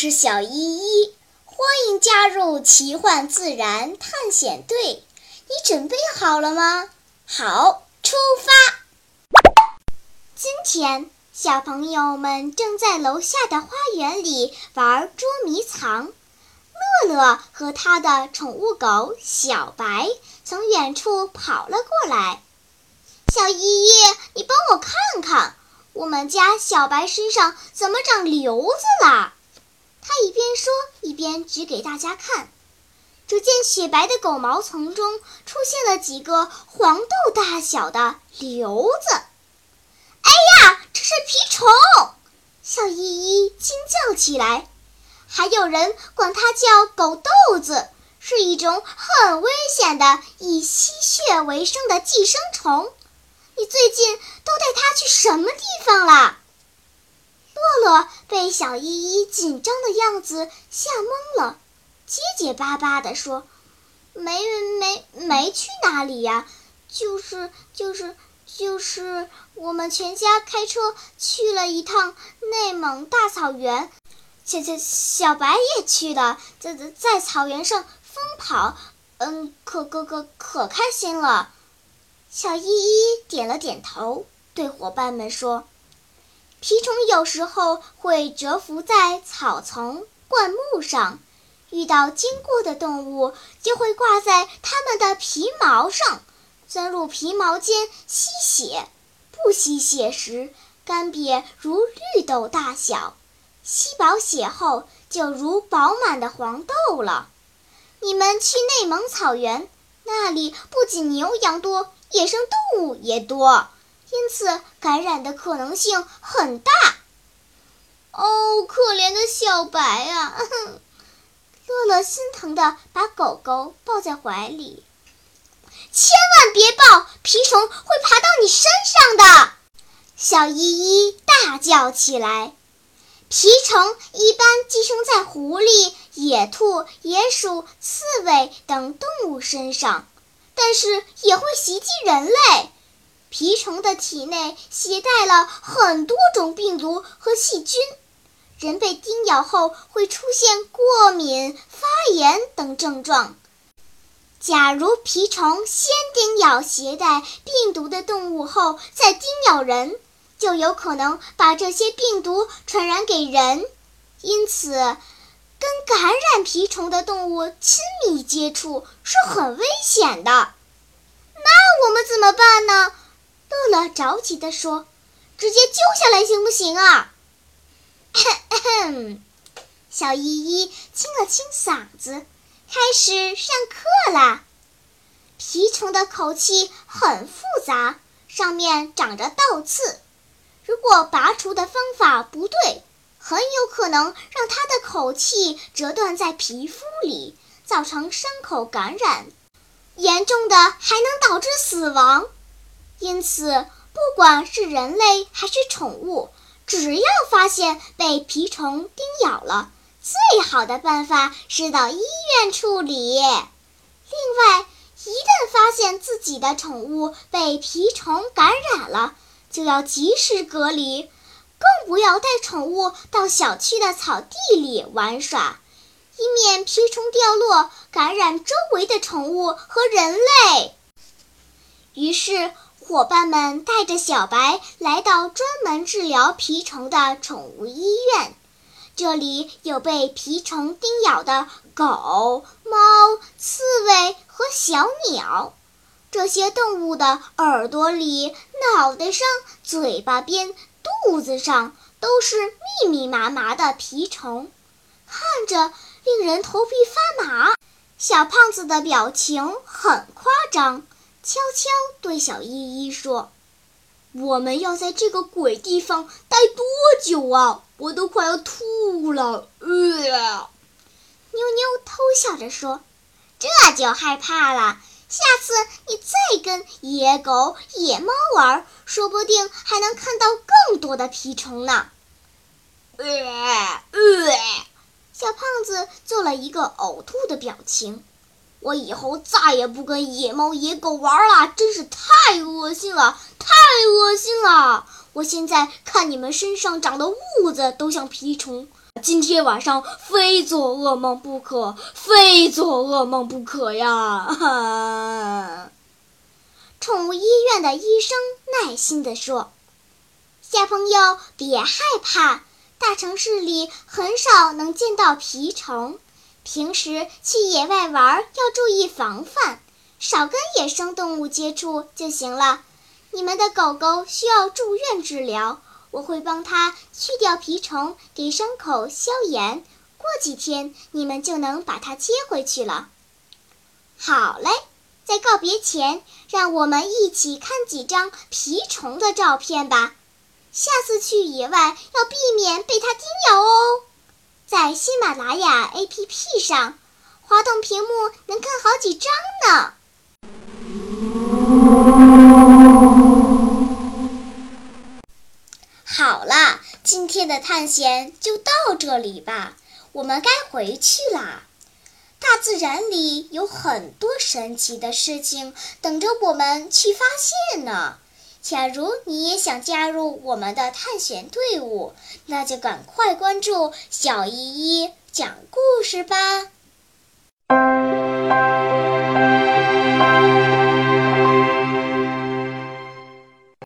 是小依依，欢迎加入奇幻自然探险队。你准备好了吗？好，出发！今天，小朋友们正在楼下的花园里玩捉迷藏。乐乐和他的宠物狗小白从远处跑了过来。小依依，你帮我看看，我们家小白身上怎么长瘤子了？他一边说，一边举给大家看。只见雪白的狗毛丛中出现了几个黄豆大小的瘤子。哎呀，这是蜱虫！小依依惊叫起来。还有人管它叫狗豆子，是一种很危险的以吸血为生的寄生虫。你最近都带它去什么地方了？乐乐被小依依紧张的样子吓懵了，结结巴巴地说：“没没没去哪里呀，就是就是就是我们全家开车去了一趟内蒙大草原，小小小白也去的，在在在草原上疯跑，嗯，可可可可开心了。”小依依点了点头，对伙伴们说。蜱虫有时候会蛰伏在草丛、灌木上，遇到经过的动物，就会挂在它们的皮毛上，钻入皮毛间吸血。不吸血时，干瘪如绿豆大小；吸饱血后，就如饱满的黄豆了。你们去内蒙草原，那里不仅牛羊多，野生动物也多。因此，感染的可能性很大。哦，可怜的小白啊！乐乐心疼地把狗狗抱在怀里。千万别抱，蜱虫会爬到你身上的！小依依大叫起来。蜱虫一般寄生在狐狸、野兔、野鼠、刺猬等动物身上，但是也会袭击人类。蜱虫的体内携带了很多种病毒和细菌，人被叮咬后会出现过敏、发炎等症状。假如蜱虫先叮咬携带病毒的动物后再叮咬人，就有可能把这些病毒传染给人。因此，跟感染蜱虫的动物亲密接触是很危险的。那我们怎么办呢？乐乐着急地说：“直接揪下来行不行啊？”咳 咳小依依清了清嗓子，开始上课啦。蜱虫的口气很复杂，上面长着倒刺，如果拔除的方法不对，很有可能让它的口气折断在皮肤里，造成伤口感染，严重的还能导致死亡。因此，不管是人类还是宠物，只要发现被蜱虫叮咬了，最好的办法是到医院处理。另外，一旦发现自己的宠物被蜱虫感染了，就要及时隔离，更不要带宠物到小区的草地里玩耍，以免蜱虫掉落感染周围的宠物和人类。于是。伙伴们带着小白来到专门治疗蜱虫的宠物医院，这里有被蜱虫叮咬的狗、猫、刺猬和小鸟。这些动物的耳朵里、脑袋上、嘴巴边、肚子上都是密密麻麻的蜱虫，看着令人头皮发麻。小胖子的表情很夸张。悄悄对小依依说：“我们要在这个鬼地方待多久啊？我都快要吐了。”呃，妞妞偷笑着说：“这就害怕了。下次你再跟野狗、野猫玩，说不定还能看到更多的蜱虫呢。”呃呃，小胖子做了一个呕吐的表情。我以后再也不跟野猫野狗玩了，真是太恶心了，太恶心了！我现在看你们身上长的痦子都像蜱虫，今天晚上非做噩梦不可，非做噩梦不可呀！宠物医院的医生耐心地说：“小朋友别害怕，大城市里很少能见到蜱虫，平时去野外玩要注意防范，少跟野生动物接触就行了。你们的狗狗需要住院治疗。”我会帮它去掉蜱虫，给伤口消炎。过几天你们就能把它接回去了。好嘞，在告别前，让我们一起看几张蜱虫的照片吧。下次去野外要避免被它叮咬哦。在喜马拉雅 APP 上，滑动屏幕能看好几张呢。好了，今天的探险就到这里吧，我们该回去啦。大自然里有很多神奇的事情等着我们去发现呢。假如你也想加入我们的探险队伍，那就赶快关注小依依讲故事吧。